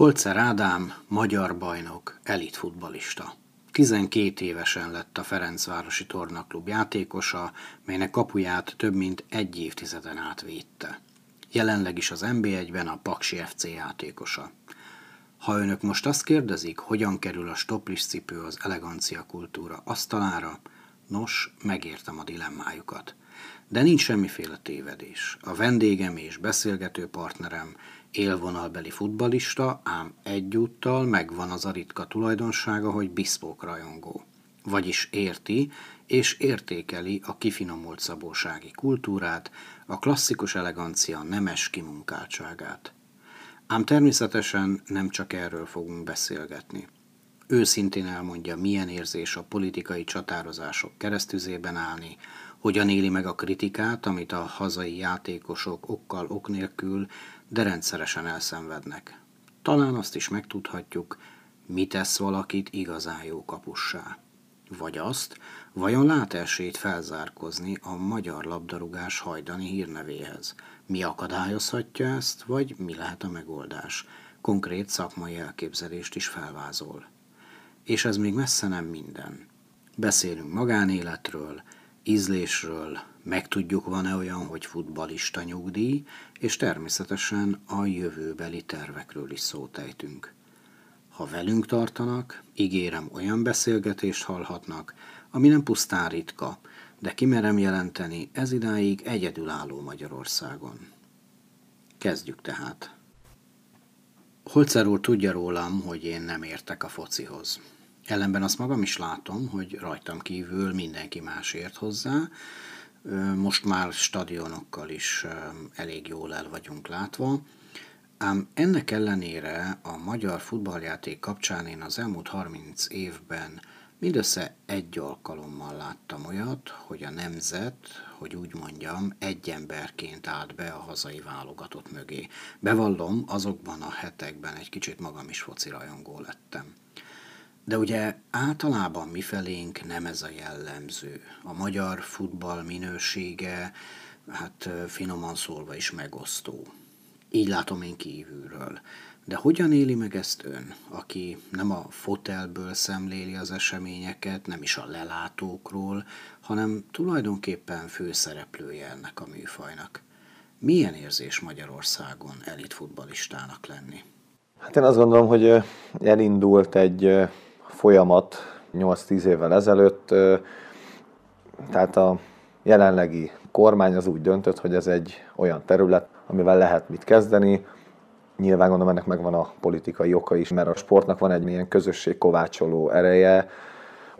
Holzer Ádám, magyar bajnok, elit futbalista. 12 évesen lett a Ferencvárosi Tornaklub játékosa, melynek kapuját több mint egy évtizeden át védte. Jelenleg is az NB1-ben a Paksi FC játékosa. Ha önök most azt kérdezik, hogyan kerül a stoplis cipő az elegancia kultúra asztalára, nos, megértem a dilemmájukat. De nincs semmiféle tévedés. A vendégem és beszélgető partnerem élvonalbeli futbalista, ám egyúttal megvan az a ritka tulajdonsága, hogy biszpók rajongó. Vagyis érti és értékeli a kifinomult szabósági kultúrát, a klasszikus elegancia nemes kimunkáltságát. Ám természetesen nem csak erről fogunk beszélgetni. Őszintén elmondja, milyen érzés a politikai csatározások keresztüzében állni, hogyan éli meg a kritikát, amit a hazai játékosok okkal ok nélkül, de rendszeresen elszenvednek. Talán azt is megtudhatjuk, mi tesz valakit igazán jó kapussá. Vagy azt, vajon lát esélyt felzárkozni a magyar labdarúgás hajdani hírnevéhez. Mi akadályozhatja ezt, vagy mi lehet a megoldás? Konkrét szakmai elképzelést is felvázol. És ez még messze nem minden. Beszélünk magánéletről, ízlésről, megtudjuk van-e olyan, hogy futbalista nyugdíj, és természetesen a jövőbeli tervekről is szót ejtünk. Ha velünk tartanak, ígérem olyan beszélgetést hallhatnak, ami nem pusztán ritka, de kimerem jelenteni ez idáig egyedülálló Magyarországon. Kezdjük tehát. Holzer úr tudja rólam, hogy én nem értek a focihoz. Ellenben azt magam is látom, hogy rajtam kívül mindenki más ért hozzá. Most már stadionokkal is elég jól el vagyunk látva. Ám ennek ellenére a magyar futballjáték kapcsán én az elmúlt 30 évben mindössze egy alkalommal láttam olyat, hogy a nemzet, hogy úgy mondjam, egy emberként állt be a hazai válogatott mögé. Bevallom, azokban a hetekben egy kicsit magam is foci rajongó lettem. De ugye általában mifelénk nem ez a jellemző. A magyar futball minősége, hát finoman szólva is megosztó. Így látom én kívülről. De hogyan éli meg ezt ön, aki nem a fotelből szemléli az eseményeket, nem is a lelátókról, hanem tulajdonképpen főszereplője ennek a műfajnak? Milyen érzés Magyarországon elit futballistának lenni? Hát én azt gondolom, hogy elindult egy folyamat 8-10 évvel ezelőtt, tehát a jelenlegi kormány az úgy döntött, hogy ez egy olyan terület, amivel lehet mit kezdeni. Nyilván gondolom ennek megvan a politikai oka is, mert a sportnak van egy ilyen közösségkovácsoló ereje,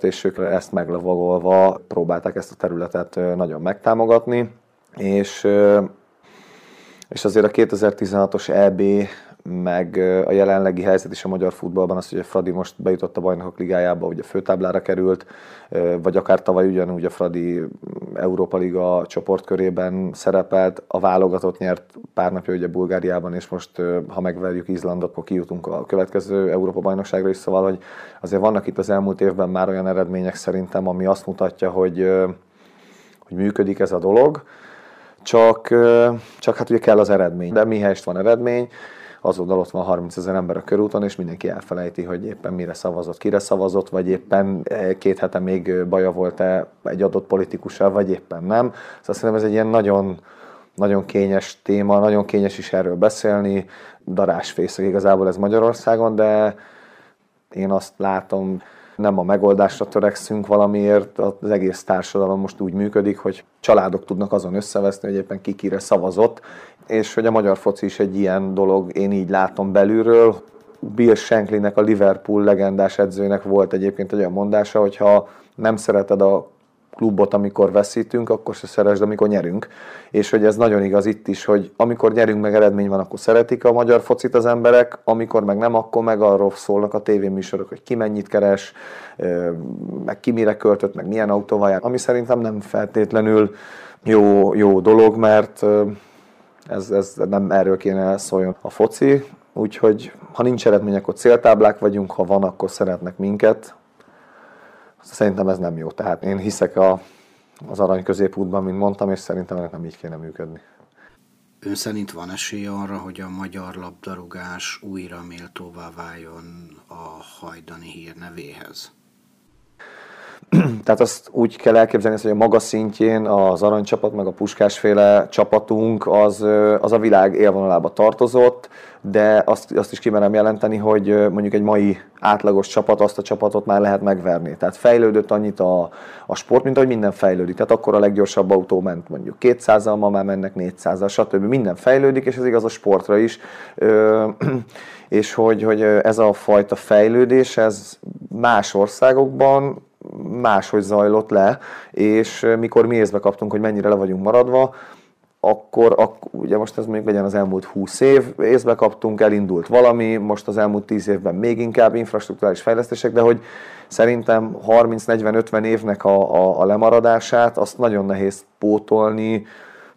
és ők ezt meglavagolva próbálták ezt a területet nagyon megtámogatni, és, és azért a 2016-os EB meg a jelenlegi helyzet is a magyar futballban az, hogy a Fradi most bejutott a bajnokok ligájába, ugye főtáblára került, vagy akár tavaly ugyanúgy a Fradi Európa Liga csoportkörében szerepelt, a válogatott nyert pár napja ugye Bulgáriában, és most ha megverjük Izlandot, akkor kijutunk a következő Európa bajnokságra is, szóval, hogy azért vannak itt az elmúlt évben már olyan eredmények szerintem, ami azt mutatja, hogy, hogy működik ez a dolog, csak, csak hát ugye kell az eredmény. De mihelyest van eredmény, azonnal ott van 30 ezer ember a körúton, és mindenki elfelejti, hogy éppen mire szavazott, kire szavazott, vagy éppen eh, két hete még baja volt-e egy adott politikussal, vagy éppen nem. Szóval szerintem ez egy ilyen nagyon, nagyon kényes téma, nagyon kényes is erről beszélni, darásfészek igazából ez Magyarországon, de én azt látom, nem a megoldásra törekszünk valamiért, az egész társadalom most úgy működik, hogy családok tudnak azon összeveszni, hogy éppen ki kire szavazott, és hogy a magyar foci is egy ilyen dolog, én így látom belülről. Bill Shanklynek, a Liverpool legendás edzőnek volt egyébként egy olyan mondása, hogy ha nem szereted a klubot, amikor veszítünk, akkor se szeresd, amikor nyerünk. És hogy ez nagyon igaz itt is, hogy amikor nyerünk, meg eredmény van, akkor szeretik a magyar focit az emberek, amikor meg nem, akkor meg arról szólnak a tévéműsorok, hogy ki mennyit keres, meg ki mire költött, meg milyen autóval jár, ami szerintem nem feltétlenül jó, jó dolog, mert ez, ez nem erről kéne szóljon a foci, úgyhogy ha nincs eredmény, akkor céltáblák vagyunk, ha van, akkor szeretnek minket. Szerintem ez nem jó. Tehát én hiszek a, az arany középútban, mint mondtam, és szerintem ennek nem így kéne működni. Ön szerint van esély arra, hogy a magyar labdarúgás újra méltóvá váljon a hajdani hírnevéhez? Tehát azt úgy kell elképzelni, hogy a maga szintjén az aranycsapat, meg a puskásféle csapatunk az, az a világ élvonalába tartozott, de azt, azt is kimerem jelenteni, hogy mondjuk egy mai átlagos csapat, azt a csapatot már lehet megverni. Tehát fejlődött annyit a, a sport, mint ahogy minden fejlődik. Tehát akkor a leggyorsabb autó ment mondjuk 200-al, ma már mennek 400-al, stb. Minden fejlődik, és ez igaz a sportra is. Ö, és hogy, hogy ez a fajta fejlődés, ez más országokban máshogy zajlott le, és mikor mi észbe kaptunk, hogy mennyire le vagyunk maradva, akkor, akkor ugye most ez még legyen az elmúlt 20 év, észbe kaptunk, elindult valami, most az elmúlt 10 évben még inkább infrastruktúrális fejlesztések, de hogy szerintem 30-40-50 évnek a, a, a lemaradását, azt nagyon nehéz pótolni,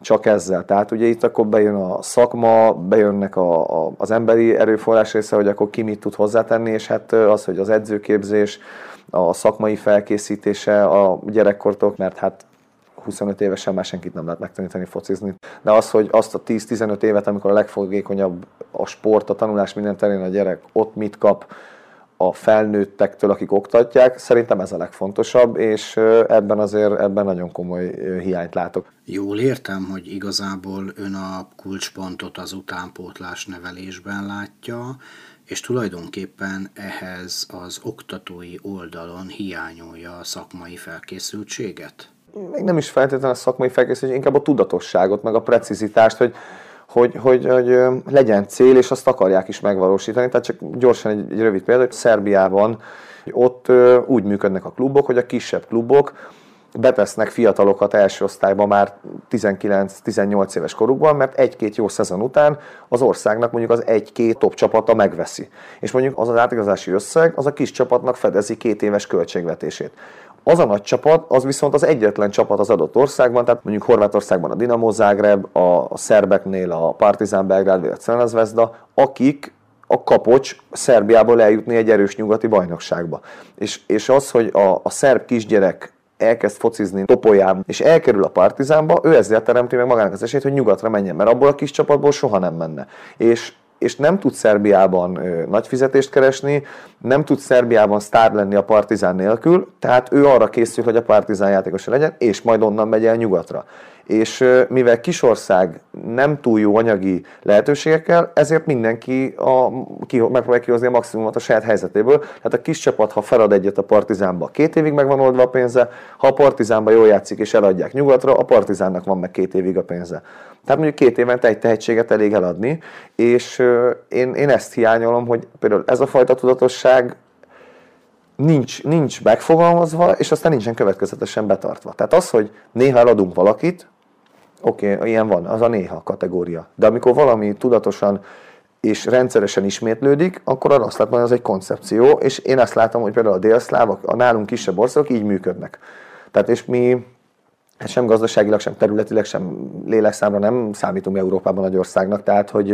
csak ezzel. Tehát ugye itt akkor bejön a szakma, bejönnek a, a, az emberi erőforrás része, hogy akkor ki mit tud hozzátenni, és hát az, hogy az edzőképzés, a szakmai felkészítése a gyerekkortok, mert hát 25 évesen már senkit nem lehet megtanítani focizni. De az, hogy azt a 10-15 évet, amikor a legfogékonyabb a sport, a tanulás minden terén a gyerek ott mit kap, a felnőttektől, akik oktatják, szerintem ez a legfontosabb, és ebben azért ebben nagyon komoly hiányt látok. Jól értem, hogy igazából ön a kulcspontot az utánpótlás nevelésben látja, és tulajdonképpen ehhez az oktatói oldalon hiányolja a szakmai felkészültséget? Még nem is feltétlenül a szakmai felkészültség, inkább a tudatosságot, meg a precizitást, hogy, hogy, hogy, hogy legyen cél, és azt akarják is megvalósítani. Tehát csak gyorsan egy, egy rövid példa, hogy Szerbiában ott úgy működnek a klubok, hogy a kisebb klubok betesznek fiatalokat első osztályba már 19-18 éves korukban, mert egy-két jó szezon után az országnak mondjuk az egy-két top csapata megveszi. És mondjuk az az átigazási összeg az a kis csapatnak fedezi két éves költségvetését. Az a nagy csapat, az viszont az egyetlen csapat az adott országban, tehát mondjuk Horvátországban a Dinamo Zágreb, a szerbeknél a Partizán Belgrád vagy a Crvenazvezda, akik a kapocs Szerbiából eljutni egy erős nyugati bajnokságba. És, és az, hogy a, a szerb kisgyerek elkezd focizni Topolyán, és elkerül a Partizánba, ő ezzel teremti meg magának az esélyt, hogy nyugatra menjen, mert abból a kis csapatból soha nem menne. És és nem tud Szerbiában ö, nagy fizetést keresni, nem tud Szerbiában sztár lenni a Partizán nélkül, tehát ő arra készül, hogy a Partizán játékosa legyen, és majd onnan megy el nyugatra és mivel kisország nem túl jó anyagi lehetőségekkel, ezért mindenki a, ki, megpróbálja kihozni a maximumot a saját helyzetéből. Tehát a kis csapat, ha felad egyet a partizánba, két évig meg van oldva a pénze, ha a partizánba jól játszik és eladják nyugatra, a partizánnak van meg két évig a pénze. Tehát mondjuk két évente egy tehetséget elég eladni, és én, én ezt hiányolom, hogy például ez a fajta tudatosság nincs, nincs megfogalmazva, és aztán nincsen következetesen betartva. Tehát az, hogy néha eladunk valakit, Oké, okay, ilyen van, az a néha kategória. De amikor valami tudatosan és rendszeresen ismétlődik, akkor arra azt látom, hogy az egy koncepció, és én azt látom, hogy például a délszlávok, a nálunk kisebb országok így működnek. Tehát és mi hát sem gazdaságilag, sem területileg, sem lélekszámra nem számítunk Európában nagy országnak, tehát hogy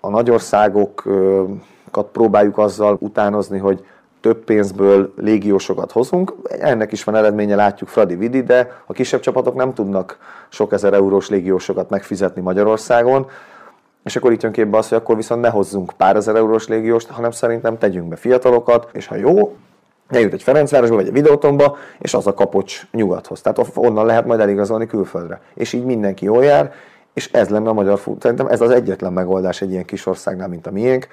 a nagyországokat próbáljuk azzal utánozni, hogy több pénzből légiósokat hozunk. Ennek is van eredménye, látjuk Fradi Vidi, de a kisebb csapatok nem tudnak sok ezer eurós légiósokat megfizetni Magyarországon, és akkor itt jön képbe az, hogy akkor viszont ne hozzunk pár ezer eurós légióst, hanem szerintem tegyünk be fiatalokat, és ha jó, eljut egy Ferencvárosba vagy egy videótomba, és az a kapocs nyugathoz. Tehát onnan lehet majd eligazolni külföldre. És így mindenki jól jár, és ez lenne a magyar fut. Szerintem ez az egyetlen megoldás egy ilyen kis országnál, mint a miénk,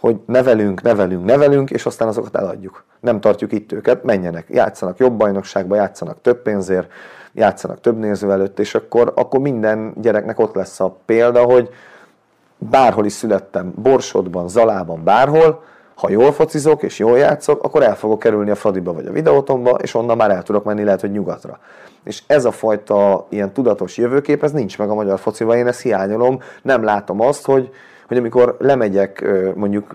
hogy nevelünk, nevelünk, nevelünk, és aztán azokat eladjuk. Nem tartjuk itt őket, menjenek, játszanak jobb bajnokságba, játszanak több pénzért, játszanak több néző előtt, és akkor, akkor minden gyereknek ott lesz a példa, hogy bárhol is születtem, Borsodban, Zalában, bárhol, ha jól focizok és jól játszok, akkor el fogok kerülni a Fradiba vagy a videótomba, és onnan már el tudok menni lehet, hogy nyugatra. És ez a fajta ilyen tudatos jövőkép, ez nincs meg a magyar fociban, én ezt hiányolom, nem látom azt, hogy, hogy amikor lemegyek, mondjuk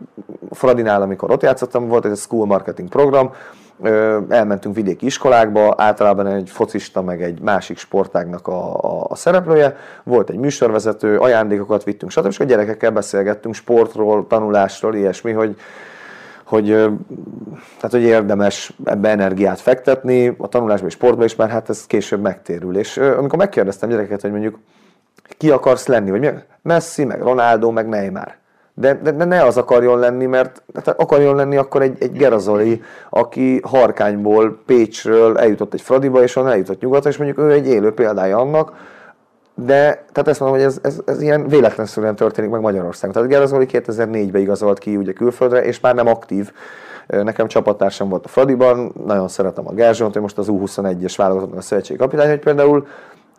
Fradinál, amikor ott játszottam, volt egy school marketing program, elmentünk vidéki iskolákba, általában egy focista, meg egy másik sportágnak a, a, a szereplője, volt egy műsorvezető, ajándékokat vittünk, stb. És a gyerekekkel beszélgettünk sportról, tanulásról, ilyesmi, hogy, hogy, tehát, hogy érdemes ebbe energiát fektetni, a tanulásba és sportba is, mert hát ez később megtérül. És amikor megkérdeztem gyerekeket, hogy mondjuk ki akarsz lenni, vagy mi? Messi, meg Ronaldo, meg Neymar. De, de, de ne az akarjon lenni, mert tehát akarjon lenni akkor egy, egy Gerazoli, aki Harkányból, Pécsről eljutott egy Fradiba, és onnan eljutott nyugatra, és mondjuk ő egy élő példája annak, de tehát ezt mondom, hogy ez, ez, ez ilyen véletlenszerűen történik meg Magyarországon. Tehát Gerazoli 2004-ben igazolt ki ugye külföldre, és már nem aktív. Nekem csapattársam volt a Fradiban, nagyon szeretem a Gerzsont, ő most az U21-es válogatottnak a szövetségi kapitány, hogy például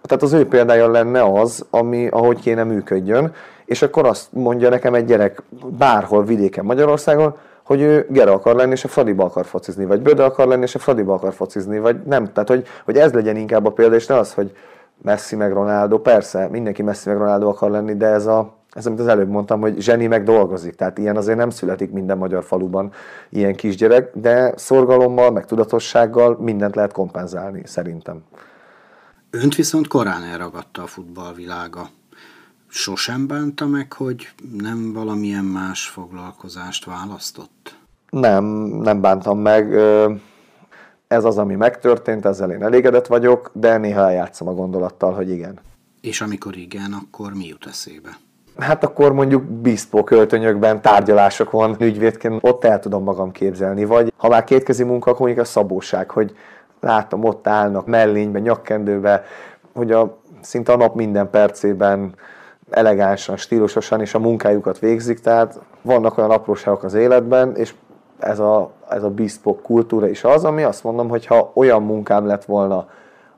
tehát az ő példája lenne az, ami, ahogy kéne működjön, és akkor azt mondja nekem egy gyerek bárhol vidéken Magyarországon, hogy ő Gera akar lenni, és a Fradiba akar focizni, vagy Böde akar lenni, és a Fradiba akar focizni, vagy nem. Tehát, hogy, hogy ez legyen inkább a példa, és ne az, hogy Messi meg Ronaldo, persze, mindenki Messi meg Ronaldo akar lenni, de ez a, ez amit az előbb mondtam, hogy zseni meg dolgozik, tehát ilyen azért nem születik minden magyar faluban ilyen kisgyerek, de szorgalommal, meg tudatossággal mindent lehet kompenzálni, szerintem. Önt viszont korán elragadta a futballvilága. Sosem bánta meg, hogy nem valamilyen más foglalkozást választott? Nem, nem bántam meg. Ez az, ami megtörtént, ezzel én elégedett vagyok, de néha eljátszom a gondolattal, hogy igen. És amikor igen, akkor mi jut eszébe? Hát akkor mondjuk bizpó költönyökben tárgyalásokon ügyvédként ott el tudom magam képzelni, vagy ha már kétkezi munka, akkor mondjuk a szabóság, hogy látom, ott állnak mellénybe, nyakkendőbe, hogy a, szinte a nap minden percében elegánsan, stílusosan és a munkájukat végzik, tehát vannak olyan apróságok az életben, és ez a, ez a bespoke kultúra is az, ami azt mondom, hogy ha olyan munkám lett volna,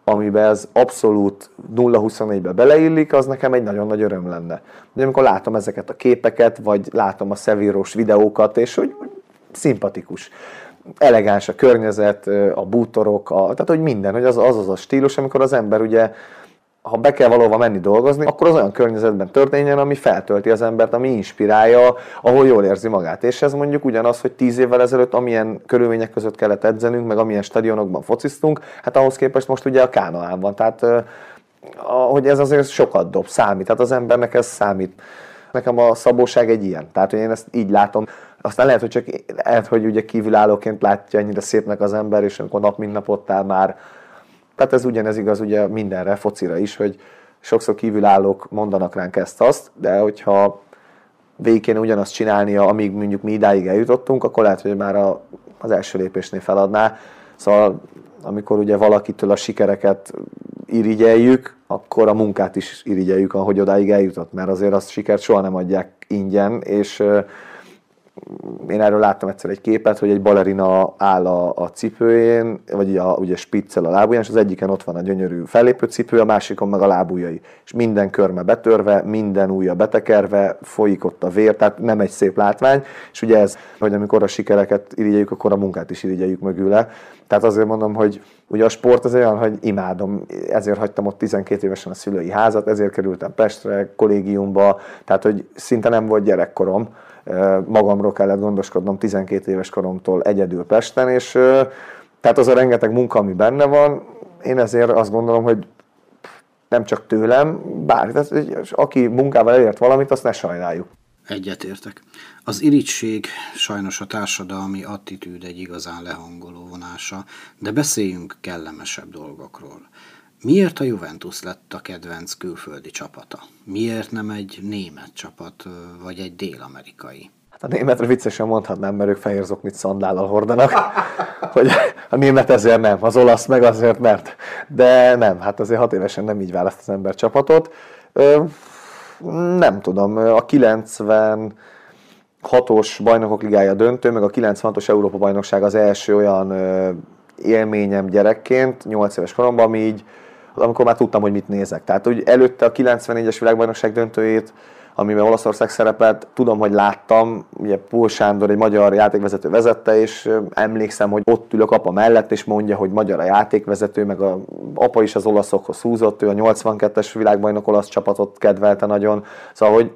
amiben ez abszolút 0-24-be beleillik, az nekem egy nagyon nagy öröm lenne. De amikor látom ezeket a képeket, vagy látom a szevírós videókat, és hogy szimpatikus elegáns a környezet, a bútorok, a, tehát hogy minden, hogy az, az az a stílus, amikor az ember ugye ha be kell valóva menni dolgozni, akkor az olyan környezetben történjen, ami feltölti az embert, ami inspirálja, ahol jól érzi magát. És ez mondjuk ugyanaz, hogy tíz évvel ezelőtt amilyen körülmények között kellett edzenünk, meg amilyen stadionokban fociztunk, hát ahhoz képest most ugye a Kánaán van. Tehát hogy ez azért sokat dob, számít. Tehát az embernek ez számít. Nekem a szabóság egy ilyen. Tehát, hogy én ezt így látom. Aztán lehet, hogy csak lehet, hogy ugye kívülállóként látja ennyire szépnek az ember, és amikor nap mint nap ott áll már. Tehát ez ugyanez igaz ugye mindenre, focira is, hogy sokszor kívülállók mondanak ránk ezt-azt, de hogyha végig kéne ugyanazt csinálnia, amíg mondjuk mi idáig eljutottunk, akkor lehet, hogy már a, az első lépésnél feladná. Szóval amikor ugye valakitől a sikereket irigyeljük, akkor a munkát is irigyeljük, ahogy odáig eljutott, mert azért azt sikert soha nem adják ingyen, és én erről láttam egyszer egy képet, hogy egy balerina áll a, a cipőjén, vagy a, ugye spiccel a lábujján, és az egyiken ott van a gyönyörű fellépő cipő, a másikon meg a lábujjai. És minden körme betörve, minden ujja betekerve, folyik ott a vér, tehát nem egy szép látvány. És ugye ez, hogy amikor a sikereket irigyeljük, akkor a munkát is irigyeljük mögüle. Tehát azért mondom, hogy ugye a sport az olyan, hogy imádom, ezért hagytam ott 12 évesen a szülői házat, ezért kerültem Pestre, kollégiumba, tehát hogy szinte nem volt gyerekkorom magamról kellett gondoskodnom 12 éves koromtól egyedül Pesten, és tehát az a rengeteg munka, ami benne van, én ezért azt gondolom, hogy nem csak tőlem, bár, tehát, aki munkával elért valamit, azt ne sajnáljuk. Egyetértek. Az irigység sajnos a társadalmi attitűd egy igazán lehangoló vonása, de beszéljünk kellemesebb dolgokról. Miért a Juventus lett a kedvenc külföldi csapata? Miért nem egy német csapat, vagy egy dél-amerikai? Hát a németre viccesen mondhatnám, mert ők fehér zoknit szandállal hordanak, hogy a német ezért nem, az olasz meg azért mert. De nem, hát azért hat évesen nem így választ az ember csapatot. Nem tudom, a 90 os bajnokok ligája döntő, meg a 96-os Európa bajnokság az első olyan élményem gyerekként, 8 éves koromban, ami így amikor már tudtam, hogy mit nézek. Tehát hogy előtte a 94-es világbajnokság döntőjét, amiben Olaszország szerepelt, tudom, hogy láttam, ugye Pól Sándor egy magyar játékvezető vezette, és emlékszem, hogy ott ülök apa mellett, és mondja, hogy magyar a játékvezető, meg a apa is az olaszokhoz húzott, ő a 82-es világbajnok olasz csapatot kedvelte nagyon, szóval, hogy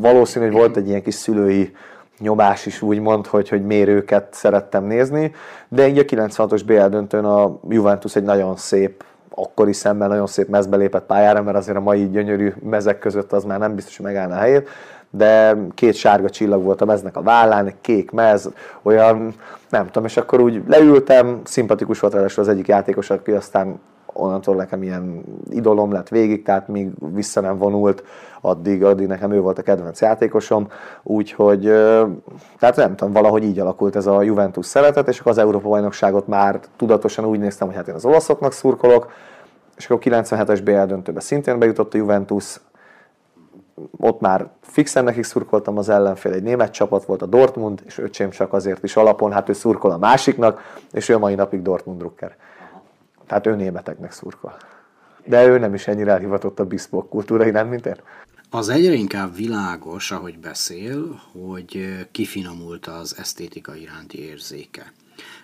valószínű, hogy volt egy ilyen kis szülői nyomás is úgymond, hogy, hogy mérőket szerettem nézni, de így a 96-os BL döntőn a Juventus egy nagyon szép akkori szemben nagyon szép mezbe lépett pályára, mert azért a mai gyönyörű mezek között az már nem biztos, hogy megállna a helyét, de két sárga csillag volt a meznek a vállán, egy kék mez, olyan, nem tudom, és akkor úgy leültem, szimpatikus volt ráadásul az egyik játékos, aki aztán onnantól nekem ilyen idolom lett végig, tehát még vissza nem vonult, addig, addig nekem ő volt a kedvenc játékosom, úgyhogy tehát nem tudom, valahogy így alakult ez a Juventus szeretet, és akkor az Európa-bajnokságot már tudatosan úgy néztem, hogy hát én az olaszoknak szurkolok, és akkor 97-es BL döntőbe szintén bejutott a Juventus, ott már fixen nekik szurkoltam az ellenfél, egy német csapat volt a Dortmund, és öcsém csak azért is alapon, hát ő szurkol a másiknak, és ő mai napig Dortmund drukker. Tehát ő németeknek szurkol. De ő nem is ennyire elhivatott a biszpok kultúrai, nem, mint én? Az egyre inkább világos, ahogy beszél, hogy kifinomult az esztétika iránti érzéke.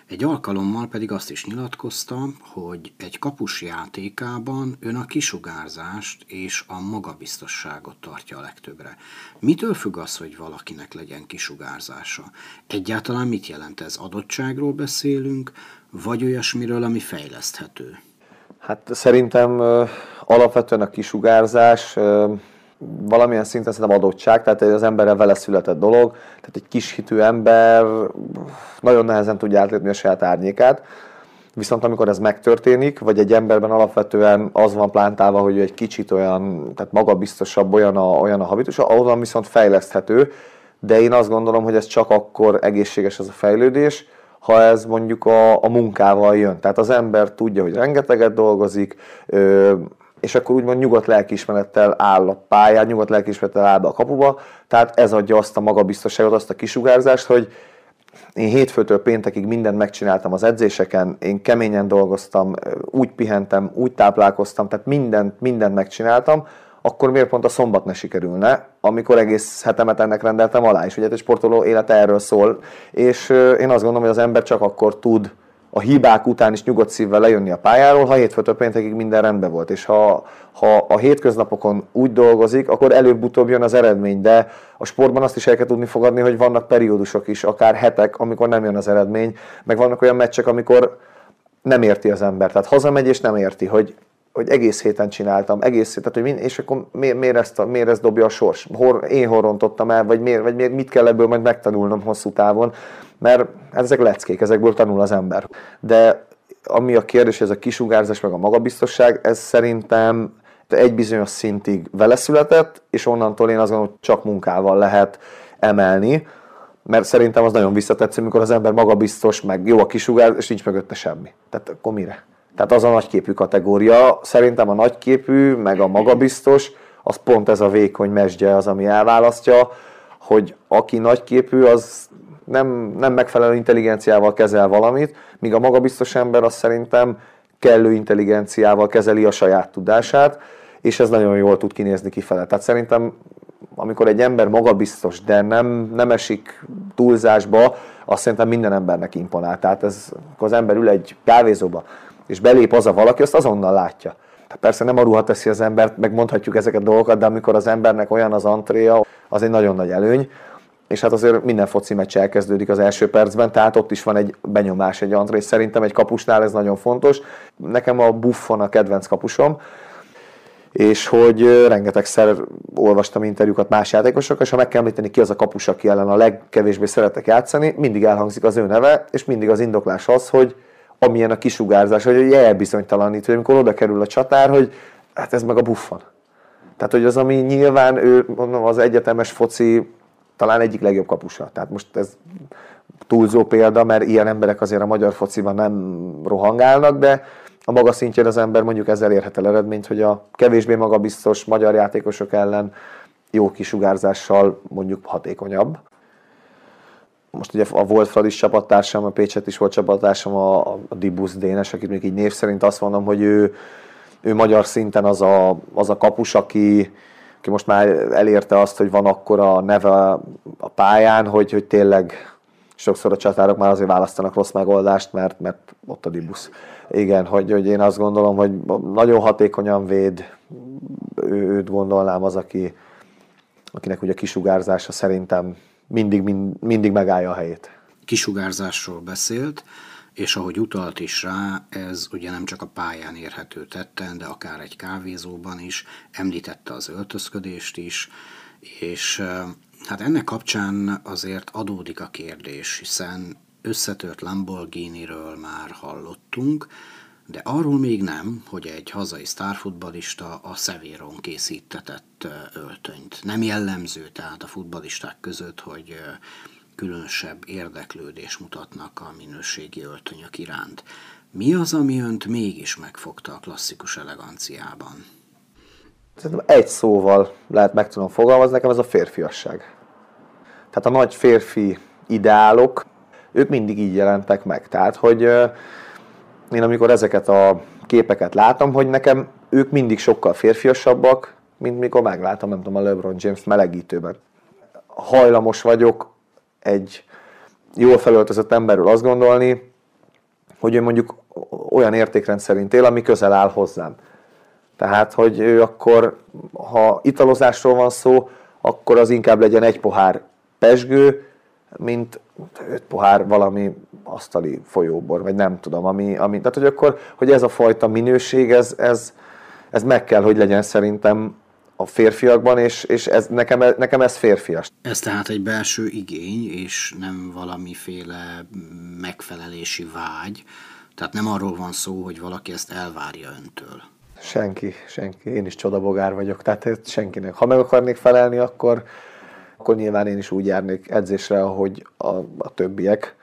Egy alkalommal pedig azt is nyilatkozta, hogy egy kapus játékában ön a kisugárzást és a magabiztosságot tartja a legtöbbre. Mitől függ az, hogy valakinek legyen kisugárzása? Egyáltalán mit jelent ez? Adottságról beszélünk, vagy olyasmiről, ami fejleszthető? Hát szerintem alapvetően a kisugárzás valamilyen szinten szerintem adottság, tehát az emberrel vele született dolog, tehát egy kis hitű ember nagyon nehezen tudja átlépni a saját árnyékát, viszont amikor ez megtörténik, vagy egy emberben alapvetően az van plántálva, hogy ő egy kicsit olyan, tehát magabiztosabb, olyan a, olyan a habitus, ahol viszont fejleszthető, de én azt gondolom, hogy ez csak akkor egészséges ez a fejlődés, ha ez mondjuk a, a munkával jön. Tehát az ember tudja, hogy rengeteget dolgozik, ö, és akkor úgymond nyugodt lelkiismerettel áll a pályán, nyugodt lelkiismerettel áll be a kapuba, tehát ez adja azt a magabiztosságot, azt a kisugárzást, hogy én hétfőtől péntekig mindent megcsináltam az edzéseken, én keményen dolgoztam, úgy pihentem, úgy táplálkoztam, tehát mindent, mindent megcsináltam, akkor miért pont a szombat ne sikerülne, amikor egész hetemet ennek rendeltem alá, és ugye egy sportoló élete erről szól, és én azt gondolom, hogy az ember csak akkor tud a hibák után is nyugodt szívvel lejönni a pályáról, ha hétfőtől péntekig minden rendben volt. És ha, ha a hétköznapokon úgy dolgozik, akkor előbb-utóbb jön az eredmény, de a sportban azt is el kell tudni fogadni, hogy vannak periódusok is, akár hetek, amikor nem jön az eredmény, meg vannak olyan meccsek, amikor nem érti az ember. Tehát hazamegy és nem érti, hogy hogy egész héten csináltam, egész héten, hogy mind, és akkor miért, miért, ezt, miért ezt dobja a sors? Hor, én horontottam el, vagy miért, vagy miért, mit kell ebből majd megtanulnom hosszú távon? Mert hát ezek leckék, ezekből tanul az ember. De ami a kérdés, ez a kisugárzás, meg a magabiztosság, ez szerintem egy bizonyos szintig vele született, és onnantól én azt gondolom, hogy csak munkával lehet emelni, mert szerintem az nagyon visszatetsző, amikor az ember magabiztos, meg jó a kisugár, és nincs mögötte semmi. Tehát akkor mire? Tehát az a nagyképű kategória. Szerintem a nagyképű, meg a magabiztos, az pont ez a vékony mesdje az, ami elválasztja, hogy aki nagyképű, az nem, nem megfelelő intelligenciával kezel valamit, míg a magabiztos ember az szerintem kellő intelligenciával kezeli a saját tudását, és ez nagyon jól tud kinézni kifele. Tehát szerintem amikor egy ember magabiztos, de nem, nem esik túlzásba, azt szerintem minden embernek imponál. Tehát ez, az ember ül egy kávézóba, és belép az a valaki, azt azonnal látja. Tehát persze nem a ruha teszi az embert, megmondhatjuk ezeket a dolgokat, de amikor az embernek olyan az antréja, az egy nagyon nagy előny. És hát azért minden foci meccs elkezdődik az első percben, tehát ott is van egy benyomás, egy antré. Szerintem egy kapusnál ez nagyon fontos. Nekem a Buffon a kedvenc kapusom, és hogy rengetegszer olvastam interjúkat más játékosokkal, és ha meg kell említeni ki az a kapus, aki ellen a legkevésbé szeretek játszani, mindig elhangzik az ő neve, és mindig az indoklás az, hogy amilyen a kisugárzás, hogy elbizonytalanít, hogy amikor oda kerül a csatár, hogy hát ez meg a buffon. Tehát, hogy az, ami nyilván ő, mondom, az egyetemes foci talán egyik legjobb kapusa. Tehát most ez túlzó példa, mert ilyen emberek azért a magyar fociban nem rohangálnak, de a maga szintjén az ember mondjuk ezzel érhet el eredményt, hogy a kevésbé magabiztos magyar játékosok ellen jó kisugárzással mondjuk hatékonyabb most ugye a volt Fradis csapattársam, a Pécset is volt csapattársam, a, a Dibusz Dénes, akit még így név szerint azt mondom, hogy ő, ő magyar szinten az a, az a kapus, aki, aki most már elérte azt, hogy van akkora neve a pályán, hogy, hogy tényleg sokszor a csatárok már azért választanak rossz megoldást, mert, mert ott a Dibusz. Igen, hogy, hogy én azt gondolom, hogy nagyon hatékonyan véd, ő, őt gondolnám az, aki, akinek ugye a kisugárzása szerintem mindig, mind, mindig megállja a helyét. Kisugárzásról beszélt, és ahogy utalt is rá, ez ugye nem csak a pályán érhető tetten, de akár egy kávézóban is, említette az öltözködést is, és hát ennek kapcsán azért adódik a kérdés, hiszen összetört Lamborghini-ről már hallottunk, de arról még nem, hogy egy hazai sztárfutbalista a szevéron készítetett öltönyt. Nem jellemző tehát a futbalisták között, hogy különösebb érdeklődés mutatnak a minőségi öltönyök iránt. Mi az, ami önt mégis megfogta a klasszikus eleganciában? Szerintem egy szóval lehet meg tudom fogalmazni, nekem ez a férfiasság. Tehát a nagy férfi ideálok, ők mindig így jelentek meg. Tehát, hogy én amikor ezeket a képeket látom, hogy nekem ők mindig sokkal férfiasabbak, mint mikor meglátom, nem tudom, a LeBron James melegítőben. Hajlamos vagyok egy jól felöltözött emberről azt gondolni, hogy ő mondjuk olyan értékrend szerint él, ami közel áll hozzám. Tehát, hogy ő akkor, ha italozásról van szó, akkor az inkább legyen egy pohár pesgő, mint öt pohár valami asztali folyóbor, vagy nem tudom, ami, ami tehát hogy akkor, hogy ez a fajta minőség, ez, ez, ez meg kell, hogy legyen szerintem a férfiakban, és, és ez, nekem, nekem ez férfias. Ez tehát egy belső igény, és nem valamiféle megfelelési vágy, tehát nem arról van szó, hogy valaki ezt elvárja öntől. Senki, senki. Én is csodabogár vagyok, tehát senkinek. Ha meg akarnék felelni, akkor, akkor nyilván én is úgy járnék edzésre, ahogy a, a többiek,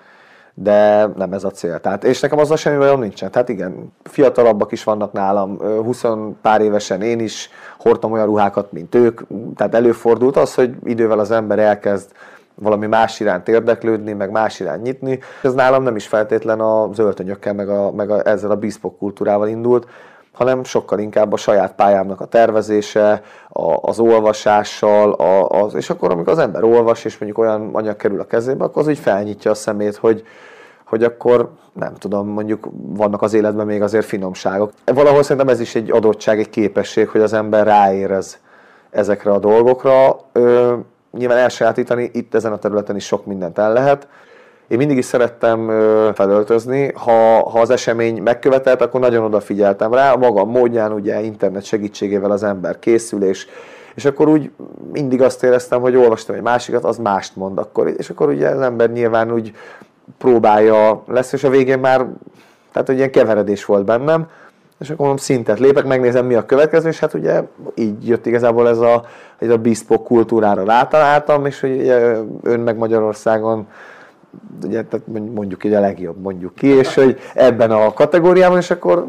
de nem ez a cél. Tehát, és nekem azzal semmi bajom nincsen. Tehát igen, fiatalabbak is vannak nálam, 20 pár évesen én is hordtam olyan ruhákat, mint ők, tehát előfordult az, hogy idővel az ember elkezd valami más iránt érdeklődni, meg más iránt nyitni. Ez nálam nem is feltétlen a zöldtönyökkel, meg, a, meg a, ezzel a bespoke kultúrával indult, hanem sokkal inkább a saját pályámnak a tervezése, a, az olvasással, a, az, és akkor amikor az ember olvas, és mondjuk olyan anyag kerül a kezébe, akkor az így felnyitja a szemét, hogy, hogy akkor nem tudom, mondjuk vannak az életben még azért finomságok. Valahol szerintem ez is egy adottság, egy képesség, hogy az ember ráérez ezekre a dolgokra. Ö, nyilván elsajátítani itt ezen a területen is sok mindent el lehet, én mindig is szerettem felöltözni, ha, ha az esemény megkövetelt, akkor nagyon odafigyeltem rá, a magam módján, ugye internet segítségével az ember készül, és, és akkor úgy mindig azt éreztem, hogy olvastam egy másikat, az mást mond akkor, és akkor ugye az ember nyilván úgy próbálja lesz, és a végén már, tehát hogy ilyen keveredés volt bennem, és akkor mondom, szintet lépek, megnézem mi a következő, és hát ugye így jött igazából ez a, ez a bespoke kultúrára rátaláltam, és hogy ön meg Magyarországon ugye, tehát mondjuk így a legjobb, mondjuk ki, és hogy ebben a kategóriában, és akkor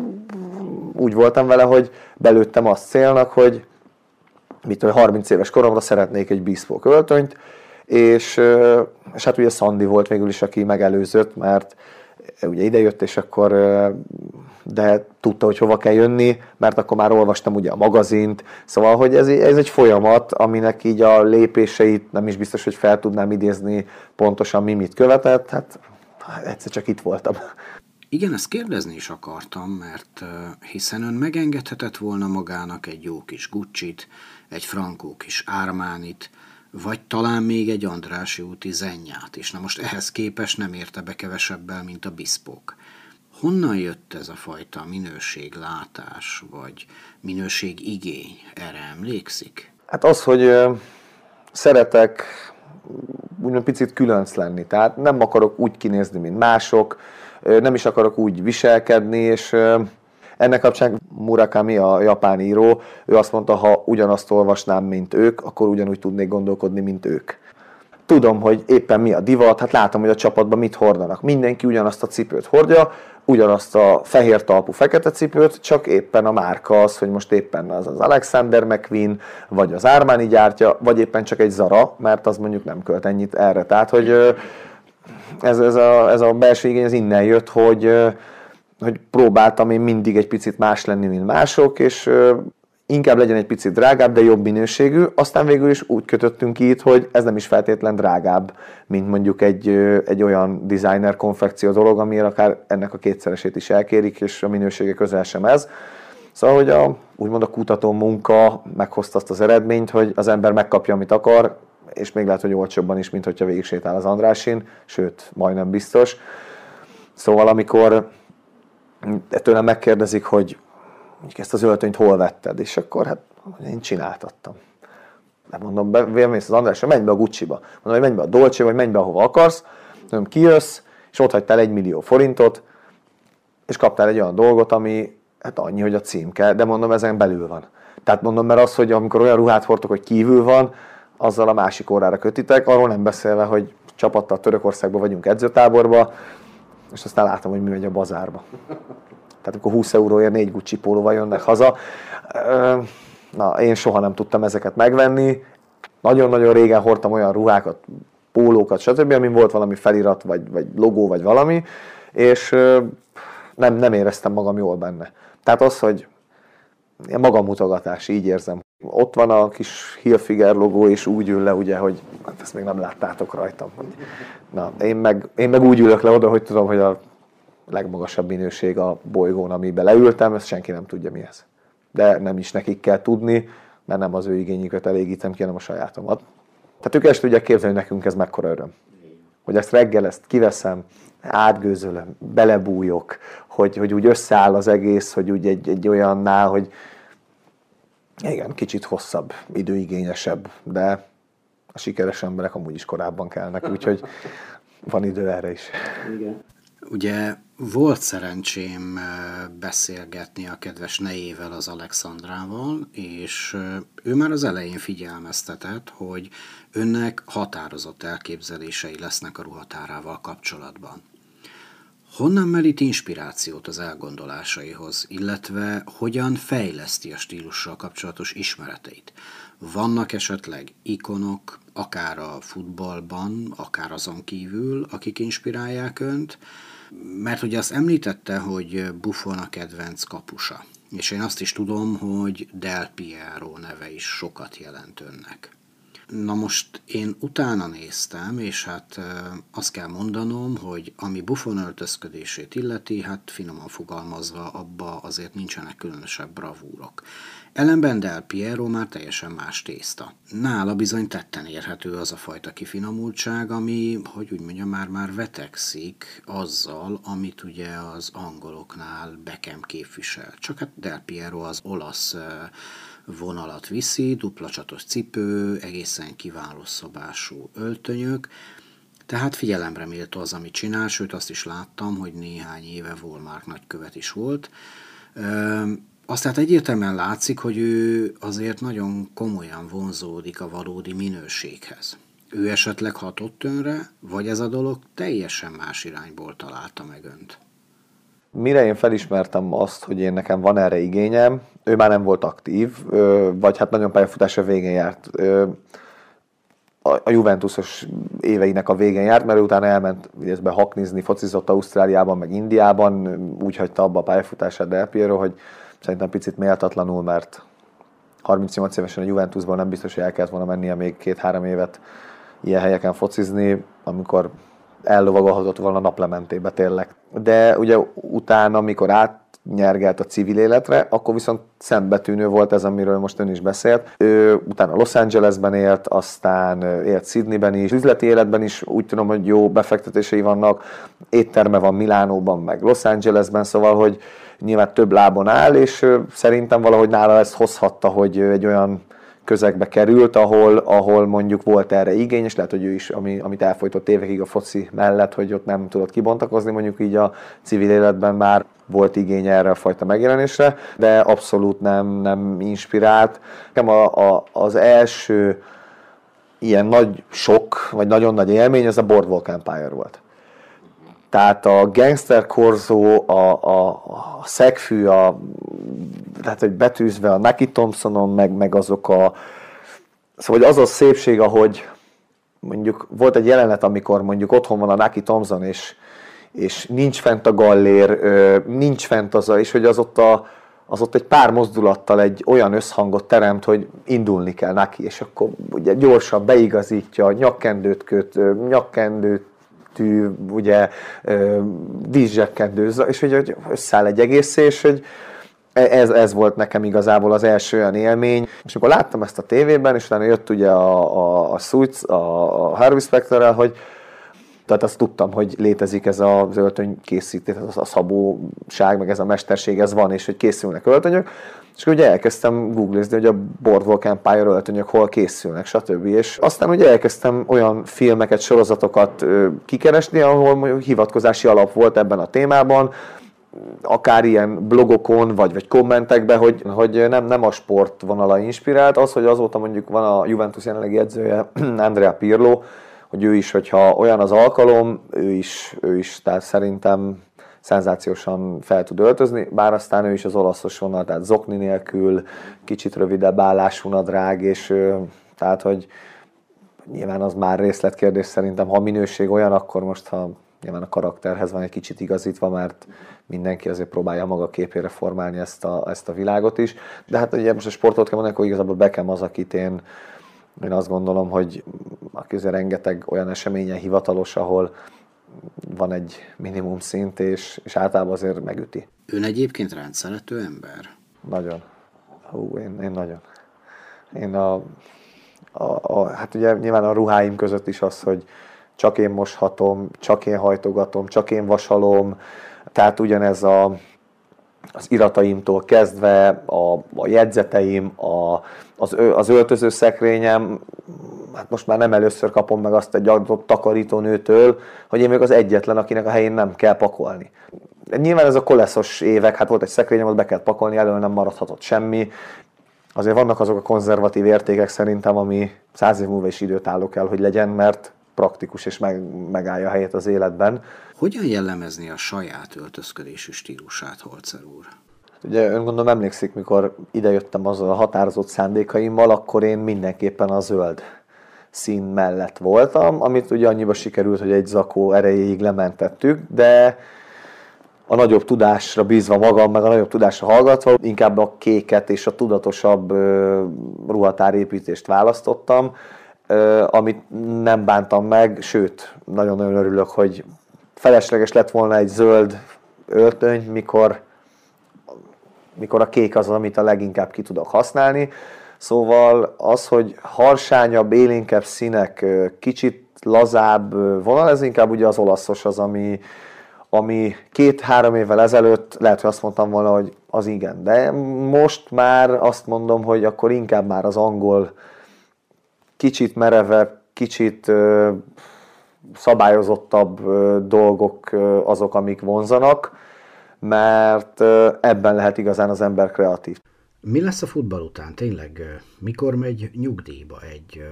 úgy voltam vele, hogy belőttem azt célnak, hogy mit tudom, 30 éves koromra szeretnék egy bespoke öltönyt, és, és hát ugye Szandi volt végül is, aki megelőzött, mert ugye idejött, és akkor de tudta, hogy hova kell jönni, mert akkor már olvastam ugye a magazint, szóval, hogy ez, ez egy folyamat, aminek így a lépéseit nem is biztos, hogy fel tudnám idézni pontosan mi mit követett, hát egyszer csak itt voltam. Igen, ezt kérdezni is akartam, mert hiszen ön megengedhetett volna magának egy jó kis Gucci-t, egy frankó kis Ármánit, vagy talán még egy Andrási úti zennyát, és na most ehhez képest nem érte be kevesebbel, mint a biszpok. Honnan jött ez a fajta minőséglátás, vagy minőségigény? Erre emlékszik? Hát az, hogy szeretek úgymond picit különc lenni. Tehát nem akarok úgy kinézni, mint mások, nem is akarok úgy viselkedni, és ennek kapcsán Murakami, a japán író, ő azt mondta, ha ugyanazt olvasnám, mint ők, akkor ugyanúgy tudnék gondolkodni, mint ők. Tudom, hogy éppen mi a divat, hát látom, hogy a csapatban mit hordanak. Mindenki ugyanazt a cipőt hordja, ugyanazt a fehér talpú fekete cipőt, csak éppen a márka az, hogy most éppen az az Alexander McQueen, vagy az Armani gyártja, vagy éppen csak egy Zara, mert az mondjuk nem költ ennyit erre. Tehát, hogy ez, ez, a, ez a belső igény az innen jött, hogy, hogy próbáltam én mindig egy picit más lenni, mint mások, és inkább legyen egy picit drágább, de jobb minőségű. Aztán végül is úgy kötöttünk ki itt, hogy ez nem is feltétlen drágább, mint mondjuk egy, egy olyan designer konfekció dolog, amire akár ennek a kétszeresét is elkérik, és a minősége közel sem ez. Szóval, hogy a, úgymond a kutató munka meghozta azt az eredményt, hogy az ember megkapja, amit akar, és még lehet, hogy olcsóbban is, mint hogyha végig sétál az Andrásin, sőt, majdnem biztos. Szóval, amikor tőlem megkérdezik, hogy ezt az öltönyt hol vetted, és akkor hát én csináltattam. Nem mondom, bemész az Andrásra, menj be a Gucci-ba. Mondom, hogy menj be a Dolce, vagy menj be ahova akarsz, mondom, kijössz, és ott hagytál egy millió forintot, és kaptál egy olyan dolgot, ami hát annyi, hogy a címke, de mondom, ezen belül van. Tehát mondom, mert az, hogy amikor olyan ruhát hordtok, hogy kívül van, azzal a másik órára kötitek, arról nem beszélve, hogy csapattal Törökországban vagyunk edzőtáborba, és aztán látom, hogy mi megy a bazárba. Tehát amikor 20 euróért négy Gucci pólóval jönnek haza, na, én soha nem tudtam ezeket megvenni. Nagyon-nagyon régen hordtam olyan ruhákat, pólókat, stb., amin volt valami felirat, vagy, vagy logó, vagy valami, és nem, nem éreztem magam jól benne. Tehát az, hogy magamutogatás, így érzem. Ott van a kis Hilfiger logó, és úgy ül le, ugye, hogy hát ezt még nem láttátok rajtam. Na, én meg, én meg úgy ülök le oda, hogy tudom, hogy a legmagasabb minőség a bolygón, amiben leültem, ezt senki nem tudja mi ez. De nem is nekik kell tudni, mert nem az ő igényüket elégítem ki, hanem a sajátomat. Tehát ők ezt tudják képzelni, hogy nekünk ez mekkora öröm. Hogy ezt reggel ezt kiveszem, átgőzölöm, belebújok, hogy, hogy úgy összeáll az egész, hogy úgy egy, egy olyannál, hogy igen, kicsit hosszabb, időigényesebb, de a sikeres emberek amúgy is korábban kelnek, úgyhogy van idő erre is. Igen. Ugye volt szerencsém beszélgetni a kedves nejével, az Alexandrával, és ő már az elején figyelmeztetett, hogy önnek határozott elképzelései lesznek a ruhatárával kapcsolatban. Honnan merít inspirációt az elgondolásaihoz, illetve hogyan fejleszti a stílussal kapcsolatos ismereteit? Vannak esetleg ikonok, akár a futballban, akár azon kívül, akik inspirálják önt? Mert ugye azt említette, hogy Buffon a kedvenc kapusa, és én azt is tudom, hogy Del Piero neve is sokat jelent önnek. Na most én utána néztem, és hát azt kell mondanom, hogy ami Buffon öltözködését illeti, hát finoman fogalmazva abba azért nincsenek különösebb bravúrok. Ellenben Del Piero már teljesen más tészta. Nála bizony tetten érhető az a fajta kifinomultság, ami, hogy úgy mondjam, már-már vetekszik azzal, amit ugye az angoloknál Beckham képvisel. Csak hát Del Piero az olasz vonalat viszi, dupla csatos cipő, egészen kiváló szobású öltönyök, tehát figyelemre méltó az, amit csinál, sőt azt is láttam, hogy néhány éve Volmárk nagykövet is volt. Azt tehát egyértelműen látszik, hogy ő azért nagyon komolyan vonzódik a valódi minőséghez. Ő esetleg hatott önre, vagy ez a dolog teljesen más irányból találta meg önt? Mire én felismertem azt, hogy én nekem van erre igényem, ő már nem volt aktív, vagy hát nagyon pályafutása végén járt. A Juventusos éveinek a végén járt, mert utána elment be haknizni, focizott Ausztráliában, meg Indiában, úgy hagyta abba a pályafutását Del Piero, hogy szerintem picit méltatlanul, mert 38 évesen a Juventusban nem biztos, hogy el kellett volna mennie még két-három évet ilyen helyeken focizni, amikor ellovagolhatott volna naplementébe tényleg. De ugye utána, amikor átnyergelt a civil életre, akkor viszont szembetűnő volt ez, amiről most ön is beszélt. Ő utána Los Angelesben élt, aztán élt Sydneyben is, üzleti életben is úgy tudom, hogy jó befektetései vannak, étterme van Milánóban, meg Los Angelesben, szóval, hogy nyilván több lábon áll, és szerintem valahogy nála ezt hozhatta, hogy egy olyan közegbe került, ahol, ahol mondjuk volt erre igény, és lehet, hogy ő is, ami, amit elfolytott évekig a foci mellett, hogy ott nem tudott kibontakozni, mondjuk így a civil életben már volt igény erre a fajta megjelenésre, de abszolút nem, nem inspirált. Nekem a, a, az első ilyen nagy sok, vagy nagyon nagy élmény, az a Boardwalk Empire volt. Tehát a gangster korzó, a, a, a szegfű, a, tehát hogy betűzve a Naki Thompsonon, meg, meg azok a... Szóval hogy az a szépség, ahogy mondjuk volt egy jelenet, amikor mondjuk otthon van a Naki Thompson, és, és nincs fent a gallér, nincs fent az a, és hogy az ott, a, az ott egy pár mozdulattal egy olyan összhangot teremt, hogy indulni kell neki, és akkor ugye gyorsan beigazítja, nyakkendőt köt, nyakkendőt tű, ugye vízzsekkendő, és hogy összeáll egy egész, és hogy ez, ez volt nekem igazából az első olyan élmény. És akkor láttam ezt a tévében, és utána jött ugye a, a, a Suits, a, a Harvey specter hogy tehát azt tudtam, hogy létezik ez az öltöny készítés, az a szabóság, meg ez a mesterség, ez van, és hogy készülnek öltönyök. És ugye elkezdtem googlezni, hogy a Boardwalk Empire öltönyök hol készülnek, stb. És aztán ugye elkezdtem olyan filmeket, sorozatokat kikeresni, ahol mondjuk hivatkozási alap volt ebben a témában, akár ilyen blogokon, vagy, vagy kommentekben, hogy, hogy nem, nem a sport vonala inspirált, az, hogy azóta mondjuk van a Juventus jelenlegi edzője, Andrea Pirlo, hogy ő is, hogyha olyan az alkalom, ő is, ő is tehát szerintem szenzációsan fel tud öltözni, bár aztán ő is az olaszos vonal, tehát zokni nélkül, kicsit rövidebb állású nadrág, és tehát, hogy nyilván az már részletkérdés szerintem, ha minőség olyan, akkor most, ha nyilván a karakterhez van egy kicsit igazítva, mert mindenki azért próbálja maga képére formálni ezt a, ezt a világot is. De hát ugye most a sportot kell mondani, hogy igazából Beckham az, akit én, én azt gondolom, hogy aki azért rengeteg olyan eseményen hivatalos, ahol van egy minimum szint, és, és általában azért megüti. Ön egyébként rendszerető ember? Nagyon. Hú, én, én nagyon. Én a, a, a, hát ugye nyilván a ruháim között is az, hogy csak én moshatom, csak én hajtogatom, csak én vasalom, tehát ugyanez a, az irataimtól kezdve, a, a jegyzeteim, a, az, az öltöző szekrényem, hát most már nem először kapom meg azt egy adott takarítónőtől, hogy én még az egyetlen, akinek a helyén nem kell pakolni. Nyilván ez a koleszos évek, hát volt egy szekrényem, ott be kell pakolni, elől nem maradhatott semmi. Azért vannak azok a konzervatív értékek szerintem, ami száz év múlva is időtálló kell, hogy legyen, mert praktikus és meg, megállja a helyét az életben. Hogyan jellemezni a saját öltözködésű stílusát, Holzer úr? Ugye ön gondolom emlékszik, mikor idejöttem azzal a határozott szándékaimmal, akkor én mindenképpen a zöld szín mellett voltam, amit ugye annyiba sikerült, hogy egy zakó erejéig lementettük, de a nagyobb tudásra bízva magam, meg a nagyobb tudásra hallgatva, inkább a kéket és a tudatosabb ruhatárépítést választottam, amit nem bántam meg, sőt, nagyon-nagyon örülök, hogy felesleges lett volna egy zöld öltöny, mikor, mikor a kék az, amit a leginkább ki tudok használni. Szóval az, hogy harsányabb, élénkebb színek, kicsit lazább vonal, ez inkább ugye az olaszos az, ami, ami két-három évvel ezelőtt lehet, hogy azt mondtam volna, hogy az igen. De most már azt mondom, hogy akkor inkább már az angol kicsit merevebb, kicsit szabályozottabb dolgok azok, amik vonzanak, mert ebben lehet igazán az ember kreatív. Mi lesz a futball után? Tényleg, mikor megy nyugdíjba egy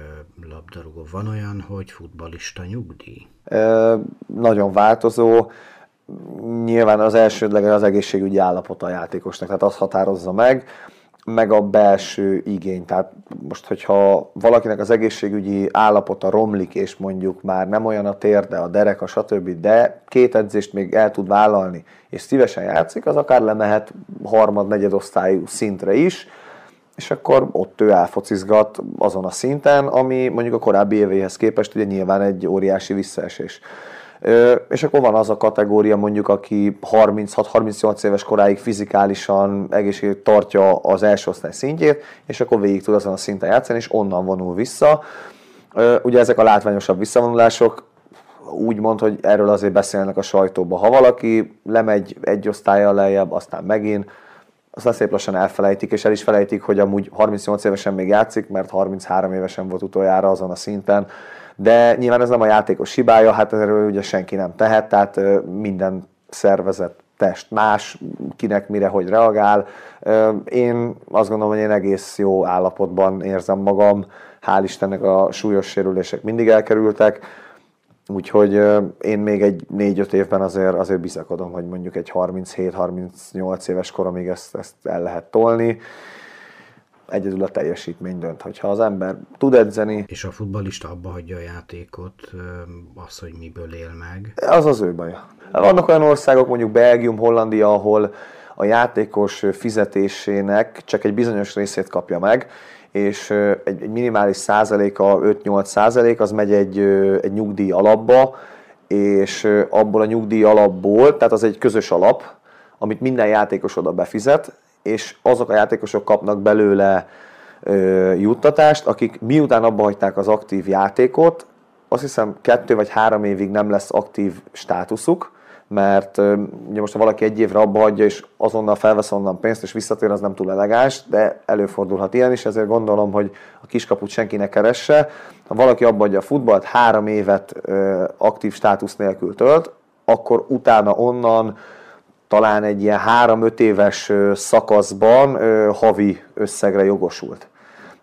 labdarúgó? Van olyan, hogy futbalista nyugdíj? E, nagyon változó. Nyilván az elsődleges az egészségügyi állapota a játékosnak, tehát azt határozza meg meg a belső igény. Tehát most, hogyha valakinek az egészségügyi állapota romlik, és mondjuk már nem olyan a térde, a derek, a stb., de két edzést még el tud vállalni, és szívesen játszik, az akár lemehet harmad, negyedosztályú szintre is, és akkor ott ő elfocizgat azon a szinten, ami mondjuk a korábbi évéhez képest ugye nyilván egy óriási visszaesés. És akkor van az a kategória mondjuk, aki 36-38 éves koráig fizikálisan egészségét tartja az első osztály szintjét, és akkor végig tud azon a szinten játszani, és onnan vonul vissza. Ugye ezek a látványosabb visszavonulások, úgy mond, hogy erről azért beszélnek a sajtóban. Ha valaki lemegy egy osztálya lejjebb, aztán megint, aztán szép lassan elfelejtik, és el is felejtik, hogy amúgy 38 évesen még játszik, mert 33 évesen volt utoljára azon a szinten, de nyilván ez nem a játékos hibája, hát erről ugye senki nem tehet, tehát minden szervezet test más, kinek mire, hogy reagál. Én azt gondolom, hogy én egész jó állapotban érzem magam, hál' Istennek a súlyos sérülések mindig elkerültek, úgyhogy én még egy 4-5 évben azért, azért bizakodom, hogy mondjuk egy 37-38 éves koromig ezt, ezt el lehet tolni egyedül a teljesítmény dönt. Hogyha az ember tud edzeni... És a futbalista abba hagyja a játékot, az, hogy miből él meg. Az az ő baja. Vannak olyan országok, mondjuk Belgium, Hollandia, ahol a játékos fizetésének csak egy bizonyos részét kapja meg, és egy, egy minimális százaléka, 5-8 százalék, az megy egy, egy nyugdíj alapba, és abból a nyugdíj alapból, tehát az egy közös alap, amit minden játékos oda befizet, és azok a játékosok kapnak belőle ö, juttatást, akik miután abba hagyták az aktív játékot, azt hiszem kettő vagy három évig nem lesz aktív státuszuk, mert ugye most ha valaki egy évre abba hagyja, és azonnal felvesz onnan pénzt, és visszatér, az nem túl elegáns, de előfordulhat ilyen is, ezért gondolom, hogy a kiskaput senki ne keresse. Ha valaki abba hagyja a futballt, három évet aktív státusz nélkül tölt, akkor utána onnan talán egy ilyen három-öt éves szakaszban havi összegre jogosult.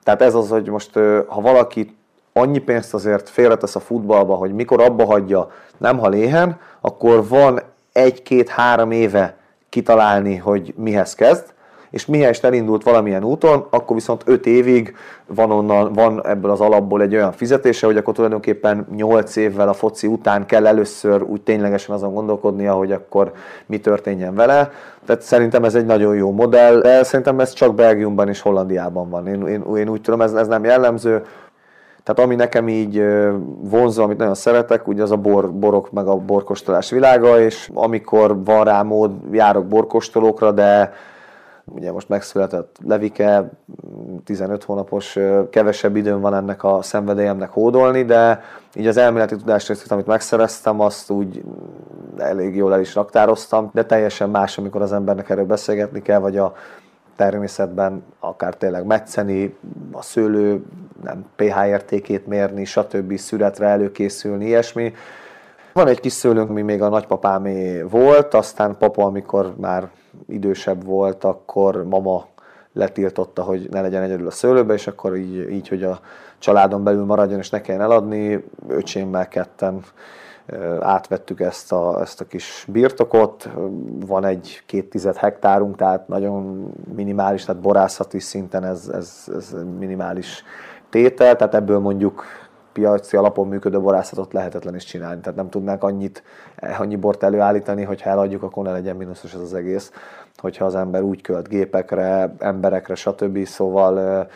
Tehát ez az, hogy most ha valaki annyi pénzt azért félretesz a futballba, hogy mikor abba hagyja, nem ha léhen, akkor van egy-két-három éve kitalálni, hogy mihez kezd, és mihez elindult valamilyen úton, akkor viszont 5 évig van, onnan, van ebből az alapból egy olyan fizetése, hogy akkor tulajdonképpen 8 évvel a foci után kell először úgy ténylegesen azon gondolkodnia, hogy akkor mi történjen vele. Tehát szerintem ez egy nagyon jó modell, de szerintem ez csak Belgiumban és Hollandiában van. Én, én, én úgy tudom, ez, ez nem jellemző. Tehát ami nekem így vonzó, amit nagyon szeretek, ugye az a bor, borok meg a borkostolás világa, és amikor van rá mód, járok borkostolókra, de ugye most megszületett Levike, 15 hónapos, kevesebb időm van ennek a szenvedélyemnek hódolni, de így az elméleti tudásrészét, amit megszereztem, azt úgy elég jól el is raktároztam, de teljesen más, amikor az embernek erről beszélgetni kell, vagy a természetben akár tényleg metszeni, a szőlő nem pH értékét mérni, stb. szüretre előkészülni, ilyesmi. Van egy kis szőlőnk, ami még a nagypapámé volt, aztán papa, amikor már idősebb volt, akkor mama letiltotta, hogy ne legyen egyedül a szőlőbe, és akkor így, így hogy a családon belül maradjon, és ne kelljen eladni, öcsémmel ketten átvettük ezt a, ezt a kis birtokot, van egy két tized hektárunk, tehát nagyon minimális, tehát borászati szinten ez, ez, ez minimális tétel, tehát ebből mondjuk piaci alapon működő borászatot lehetetlen is csinálni. Tehát nem tudnánk annyit, annyi bort előállítani, hogyha eladjuk, akkor ne legyen mínuszos ez az egész. Hogyha az ember úgy költ gépekre, emberekre, stb. Szóval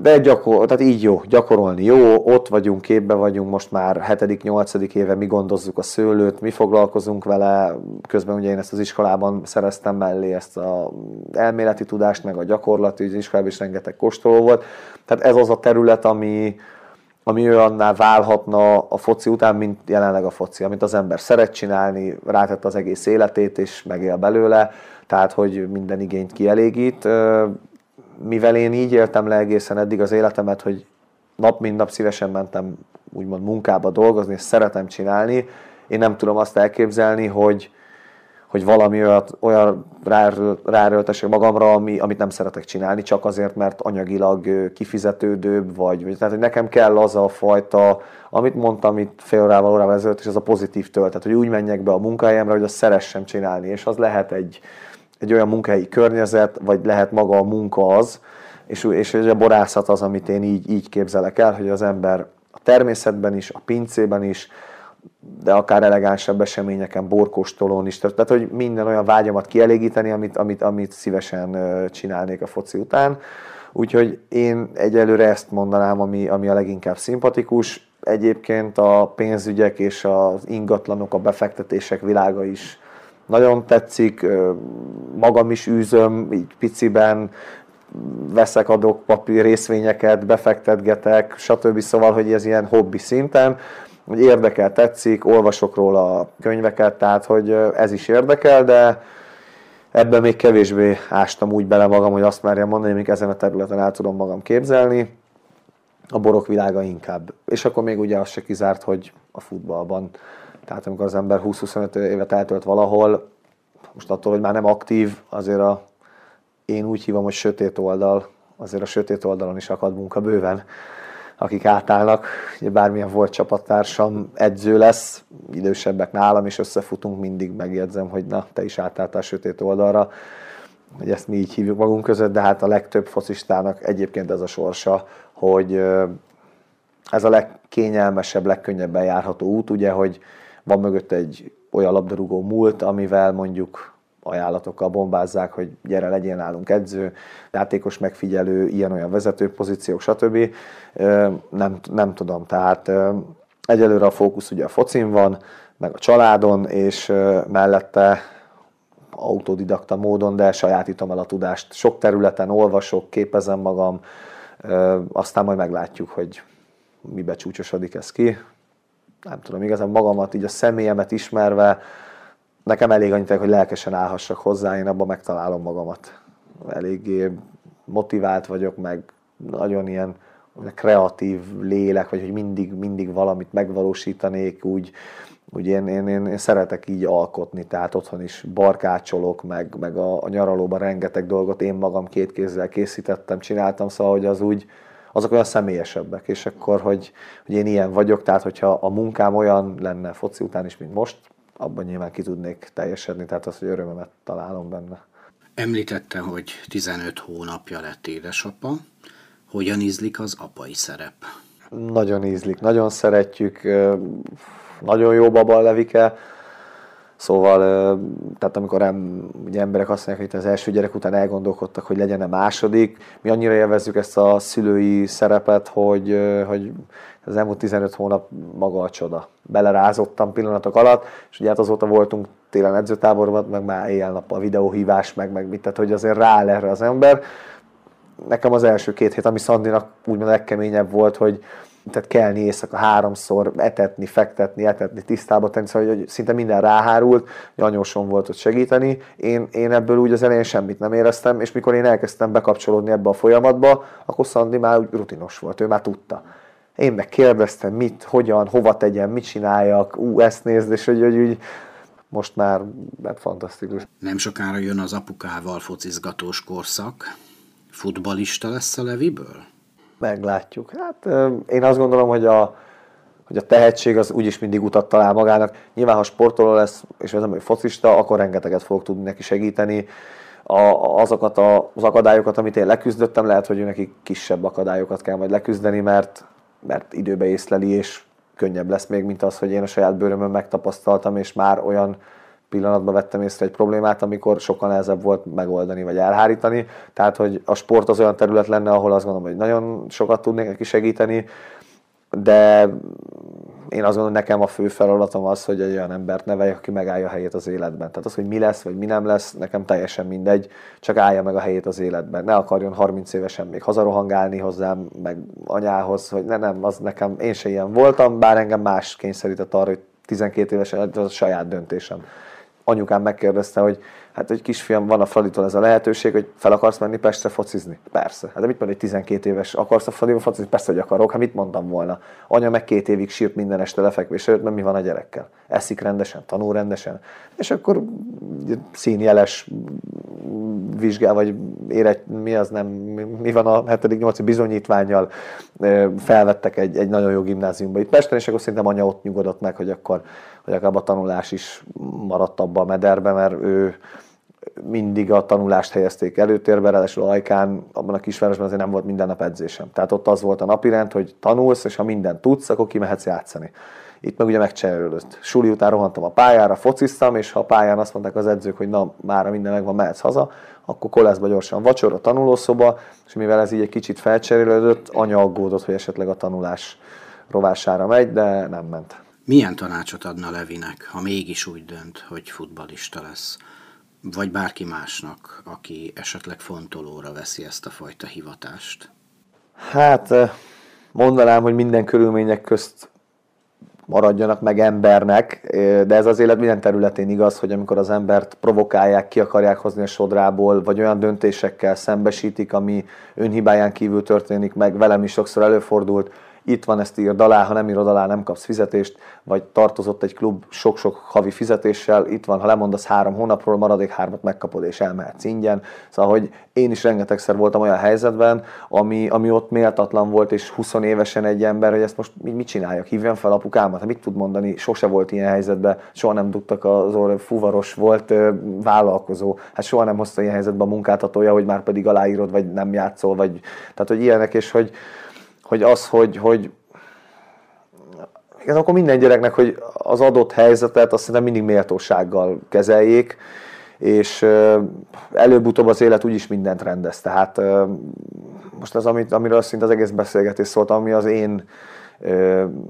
de gyakor, tehát így jó, gyakorolni jó, ott vagyunk, képbe vagyunk, most már 7.-8. éve mi gondozzuk a szőlőt, mi foglalkozunk vele, közben ugye én ezt az iskolában szereztem mellé ezt a elméleti tudást, meg a gyakorlati, az iskolában is rengeteg kóstoló volt, tehát ez az a terület, ami, ami olyanná válhatna a foci után, mint jelenleg a foci, amit az ember szeret csinálni, rátett az egész életét, és megél belőle, tehát hogy minden igényt kielégít. Mivel én így éltem le egészen eddig az életemet, hogy nap mint nap szívesen mentem úgymond munkába dolgozni, és szeretem csinálni, én nem tudom azt elképzelni, hogy, hogy valami olyat, olyan ráröltesek magamra, ami, amit nem szeretek csinálni, csak azért, mert anyagilag kifizetődőbb, vagy, tehát hogy nekem kell az a fajta, amit mondtam itt fél órával, órával ezelőtt, és az a pozitív töltet, hogy úgy menjek be a munkahelyemre, hogy azt szeressem csinálni, és az lehet egy, egy olyan munkahelyi környezet, vagy lehet maga a munka az, és, és a borászat az, amit én így, így képzelek el, hogy az ember a természetben is, a pincében is, de akár elegánsabb eseményeken, borkóstolón is. Tehát, hogy minden olyan vágyamat kielégíteni, amit, amit, amit szívesen csinálnék a foci után. Úgyhogy én egyelőre ezt mondanám, ami, ami a leginkább szimpatikus. Egyébként a pénzügyek és az ingatlanok, a befektetések világa is nagyon tetszik, magam is űzöm, így piciben, veszek, adok papír részvényeket, befektetgetek, stb. Szóval, hogy ez ilyen hobbi szinten hogy érdekel, tetszik, olvasok róla a könyveket, tehát hogy ez is érdekel, de ebben még kevésbé ástam úgy bele magam, hogy azt merjem mondani, hogy ezen a területen el tudom magam képzelni. A borok világa inkább. És akkor még ugye az se kizárt, hogy a futballban, tehát amikor az ember 20-25 évet eltölt valahol, most attól, hogy már nem aktív, azért a, én úgy hívom, hogy sötét oldal, azért a sötét oldalon is akad munka bőven akik átállnak. Ugye bármilyen volt csapattársam edző lesz, idősebbek nálam, és összefutunk, mindig megjegyzem, hogy na, te is átálltál sötét oldalra, hogy ezt mi így hívjuk magunk között, de hát a legtöbb focistának egyébként ez a sorsa, hogy ez a legkényelmesebb, legkönnyebben járható út, ugye, hogy van mögött egy olyan labdarúgó múlt, amivel mondjuk ajánlatokkal bombázzák, hogy gyere, legyen nálunk edző, játékos megfigyelő, ilyen-olyan vezető pozíciók, stb. Nem, nem tudom, tehát egyelőre a fókusz ugye a focin van, meg a családon, és mellette autodidakta módon, de sajátítom el a tudást. Sok területen olvasok, képezem magam, aztán majd meglátjuk, hogy mibe csúcsosodik ez ki. Nem tudom, igazán magamat, így a személyemet ismerve, nekem elég annyit, hogy lelkesen állhassak hozzá, én abban megtalálom magamat. Eléggé motivált vagyok, meg nagyon ilyen kreatív lélek, vagy hogy mindig, mindig valamit megvalósítanék, úgy Ugye én, én, én, én szeretek így alkotni, tehát otthon is barkácsolok, meg, meg a, a nyaralóban rengeteg dolgot én magam két kézzel készítettem, csináltam, szóval hogy az úgy, azok olyan személyesebbek, és akkor, hogy, hogy én ilyen vagyok, tehát hogyha a munkám olyan lenne foci után is, mint most, abban nyilván ki tudnék teljesedni, tehát az, hogy örömömet találom benne. Említette, hogy 15 hónapja lett édesapa. Hogyan ízlik az apai szerep? Nagyon ízlik, nagyon szeretjük, nagyon jó baba a Levike, Szóval, tehát amikor em, ugye emberek azt mondják, hogy az első gyerek után elgondolkodtak, hogy legyen-e második, mi annyira élvezzük ezt a szülői szerepet, hogy, hogy az elmúlt 15 hónap maga a csoda. Belerázottam pillanatok alatt, és ugye hát azóta voltunk télen edzőtáborban, meg már éjjel-nappal videóhívás, meg, meg mit, tehát hogy azért rááll erre az ember. Nekem az első két hét, ami Szandinak úgymond legkeményebb volt, hogy, tehát kelni éjszaka háromszor, etetni, fektetni, etetni, tisztába tenni, szóval hogy szinte minden ráhárult, hogy anyósom volt ott segíteni. Én, én ebből úgy az elején semmit nem éreztem, és mikor én elkezdtem bekapcsolódni ebbe a folyamatba, akkor Szandi már úgy rutinos volt, ő már tudta. Én meg kérdeztem, mit, hogyan, hova tegyem, mit csináljak, ú, ezt nézd, és hogy, hogy úgy, most már hát fantasztikus. Nem sokára jön az apukával focizgatós korszak. Futbalista lesz a Leviből? Meglátjuk. Hát én azt gondolom, hogy a, hogy a tehetség az úgyis mindig utat talál magának. Nyilván, ha sportoló lesz, és az hogy focista, akkor rengeteget fogok tudni neki segíteni. A, azokat a, az akadályokat, amit én leküzdöttem, lehet, hogy neki kisebb akadályokat kell majd leküzdeni, mert, mert időbe észleli, és könnyebb lesz még, mint az, hogy én a saját bőrömön megtapasztaltam, és már olyan pillanatban vettem észre egy problémát, amikor sokkal nehezebb volt megoldani vagy elhárítani. Tehát, hogy a sport az olyan terület lenne, ahol azt gondolom, hogy nagyon sokat tudnék neki segíteni, de én azt gondolom, nekem a fő feladatom az, hogy egy olyan embert neveljek, aki megállja a helyét az életben. Tehát az, hogy mi lesz, vagy mi nem lesz, nekem teljesen mindegy, csak állja meg a helyét az életben. Ne akarjon 30 évesen még hazarohangálni hozzám, meg anyához, hogy ne, nem, az nekem, én se ilyen voltam, bár engem más kényszerített arra, hogy 12 évesen, ez a saját döntésem anyukám megkérdezte, hogy hát egy kisfiam, van a Fraditól ez a lehetőség, hogy fel akarsz menni Pestre focizni? Persze. Hát de mit mond egy 12 éves, akarsz a Fraditól focizni? Persze, hogy akarok. Hát mit mondtam volna? Anya meg két évig sírt minden este lefekvés előtt, mert mi van a gyerekkel? Eszik rendesen, tanul rendesen. És akkor színjeles vizsgál, vagy éret, mi az nem, mi van a 7.-8. bizonyítványjal felvettek egy, egy nagyon jó gimnáziumba itt Pesten, és akkor szerintem anya ott nyugodott meg, hogy akkor, hogy akár a tanulás is maradt abba a mederbe, mert ő mindig a tanulást helyezték előtérbe, ráadásul Ajkán, abban a kisvárosban azért nem volt minden nap edzésem. Tehát ott az volt a napirend, hogy tanulsz, és ha mindent tudsz, akkor kimehetsz játszani. Itt meg ugye megcserélődött. Suli után rohantam a pályára, fociztam, és ha a pályán azt mondták az edzők, hogy na, már minden megvan, mehetsz haza, akkor koleszba gyorsan vacsora, tanulószoba, és mivel ez így egy kicsit felcserélődött, anya aggódott, hogy esetleg a tanulás rovására megy, de nem ment. Milyen tanácsot adna Levinek, ha mégis úgy dönt, hogy futbalista lesz? Vagy bárki másnak, aki esetleg fontolóra veszi ezt a fajta hivatást? Hát mondanám, hogy minden körülmények közt maradjanak meg embernek, de ez az élet minden területén igaz, hogy amikor az embert provokálják, ki akarják hozni a sodrából, vagy olyan döntésekkel szembesítik, ami önhibáján kívül történik meg, velem is sokszor előfordult, itt van, ezt írd alá, ha nem írod alá, nem kapsz fizetést, vagy tartozott egy klub sok-sok havi fizetéssel, itt van, ha lemondasz három hónapról, maradék hármat megkapod és elmehetsz ingyen. Szóval, hogy én is rengetegszer voltam olyan helyzetben, ami, ami ott méltatlan volt, és 20 évesen egy ember, hogy ezt most mit csináljak, hívjam fel apukámat, hát mit tud mondani, sose volt ilyen helyzetben, soha nem tudtak az orra, fuvaros volt vállalkozó, hát soha nem hozta ilyen helyzetbe a munkáltatója, hogy már pedig aláírod, vagy nem játszol, vagy tehát, hogy ilyenek, és hogy, hogy az, hogy, hogy igen, akkor minden gyereknek, hogy az adott helyzetet azt szerintem mindig méltósággal kezeljék, és előbb-utóbb az élet úgyis mindent rendez. Tehát most az, amit, amiről szinte az egész beszélgetés szólt, ami az én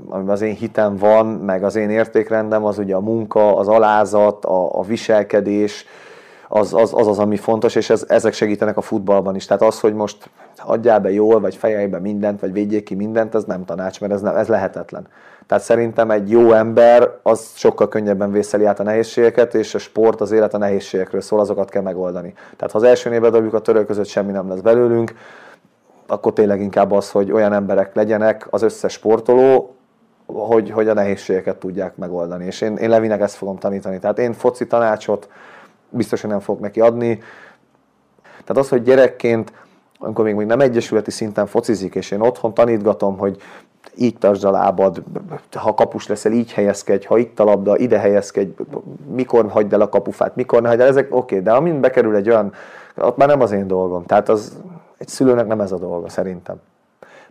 amiben az én hitem van, meg az én értékrendem, az ugye a munka, az alázat, a, a viselkedés, az az, az az, ami fontos, és ez, ezek segítenek a futballban is. Tehát az, hogy most adjál be jól, vagy fejeibe mindent, vagy védjék ki mindent, ez nem tanács, mert ez, nem, ez lehetetlen. Tehát szerintem egy jó ember az sokkal könnyebben vészeli át a nehézségeket, és a sport, az élet a nehézségekről szól, azokat kell megoldani. Tehát ha az első névbe dobjuk a török között, semmi nem lesz belőlünk, akkor tényleg inkább az, hogy olyan emberek legyenek, az összes sportoló, hogy, hogy a nehézségeket tudják megoldani. És én, én Levinek ezt fogom tanítani. Tehát én foci tanácsot biztosan nem fogok neki adni. Tehát az, hogy gyerekként, amikor még, még nem egyesületi szinten focizik, és én otthon tanítgatom, hogy így tartsd a lábad, ha kapus leszel, így helyezkedj, ha itt a labda, ide helyezkedj, mikor hagyd el a kapufát, mikor ne hagyd el, ezek oké, okay, de amint bekerül egy olyan, ott már nem az én dolgom. Tehát az egy szülőnek nem ez a dolga szerintem.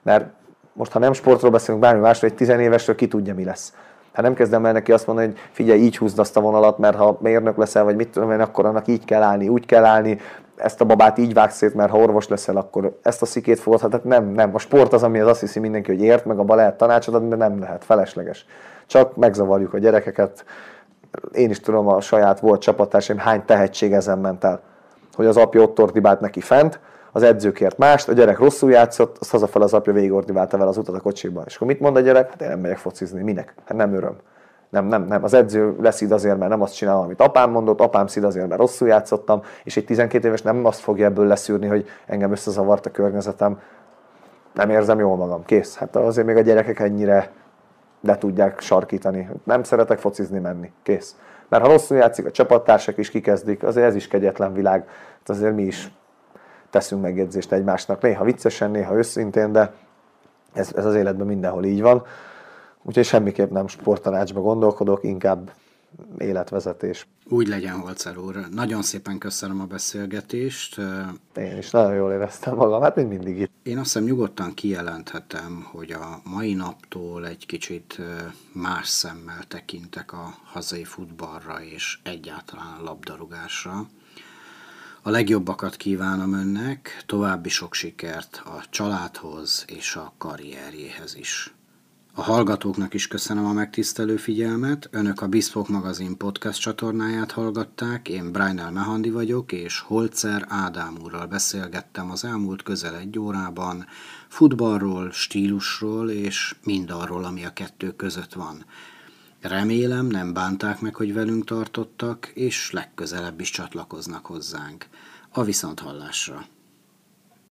Mert most ha nem sportról beszélünk, bármi másról, egy tizenévesről ki tudja, mi lesz. Hát nem kezdem el neki azt mondani, hogy figyelj, így húzd azt a vonalat, mert ha mérnök leszel, vagy mit tudom én, akkor annak így kell állni, úgy kell állni, ezt a babát így vágsz szét, mert ha orvos leszel, akkor ezt a szikét fogod, hát nem, nem. A sport az, ami az azt hiszi mindenki, hogy ért, meg abba lehet tanácsot de nem lehet, felesleges. Csak megzavarjuk a gyerekeket. Én is tudom, a saját volt csapattársaim hány tehetség ezen ment el. Hogy az apja ott ordibált neki fent, az edzőkért mást, a gyerek rosszul játszott, azt hazafel az apja végigordiválta vele az utat a kocsiban. És akkor mit mond a gyerek? Hát én nem megyek focizni. Minek? Hát nem öröm. Nem, nem, nem. Az edző leszid azért, mert nem azt csinál, amit apám mondott, apám szid azért, mert rosszul játszottam, és egy 12 éves nem azt fogja ebből leszűrni, hogy engem összezavart a környezetem, nem érzem jól magam. Kész. Hát azért még a gyerekek ennyire le tudják sarkítani. Nem szeretek focizni menni. Kész. Mert ha rosszul játszik, a csapattársak is kikezdik, azért ez is kegyetlen világ. Hát azért mi is teszünk megjegyzést egymásnak, néha viccesen, néha őszintén, de ez, ez az életben mindenhol így van. Úgyhogy semmiképp nem sporttanácsba gondolkodok, inkább életvezetés. Úgy legyen, Holcer úr. Nagyon szépen köszönöm a beszélgetést. Én is nagyon jól éreztem magam, hát mint mindig itt. Én azt hiszem nyugodtan kijelenthetem, hogy a mai naptól egy kicsit más szemmel tekintek a hazai futballra és egyáltalán a labdarúgásra. A legjobbakat kívánom önnek, további sok sikert a családhoz és a karrierjéhez is. A hallgatóknak is köszönöm a megtisztelő figyelmet. Önök a Bispok magazin podcast csatornáját hallgatták. Én Brainel Mehandi vagyok, és Holzer Ádám úrral beszélgettem az elmúlt közel egy órában futballról, stílusról és mindarról, ami a kettő között van. Remélem nem bánták meg, hogy velünk tartottak, és legközelebb is csatlakoznak hozzánk. A viszonthallásra!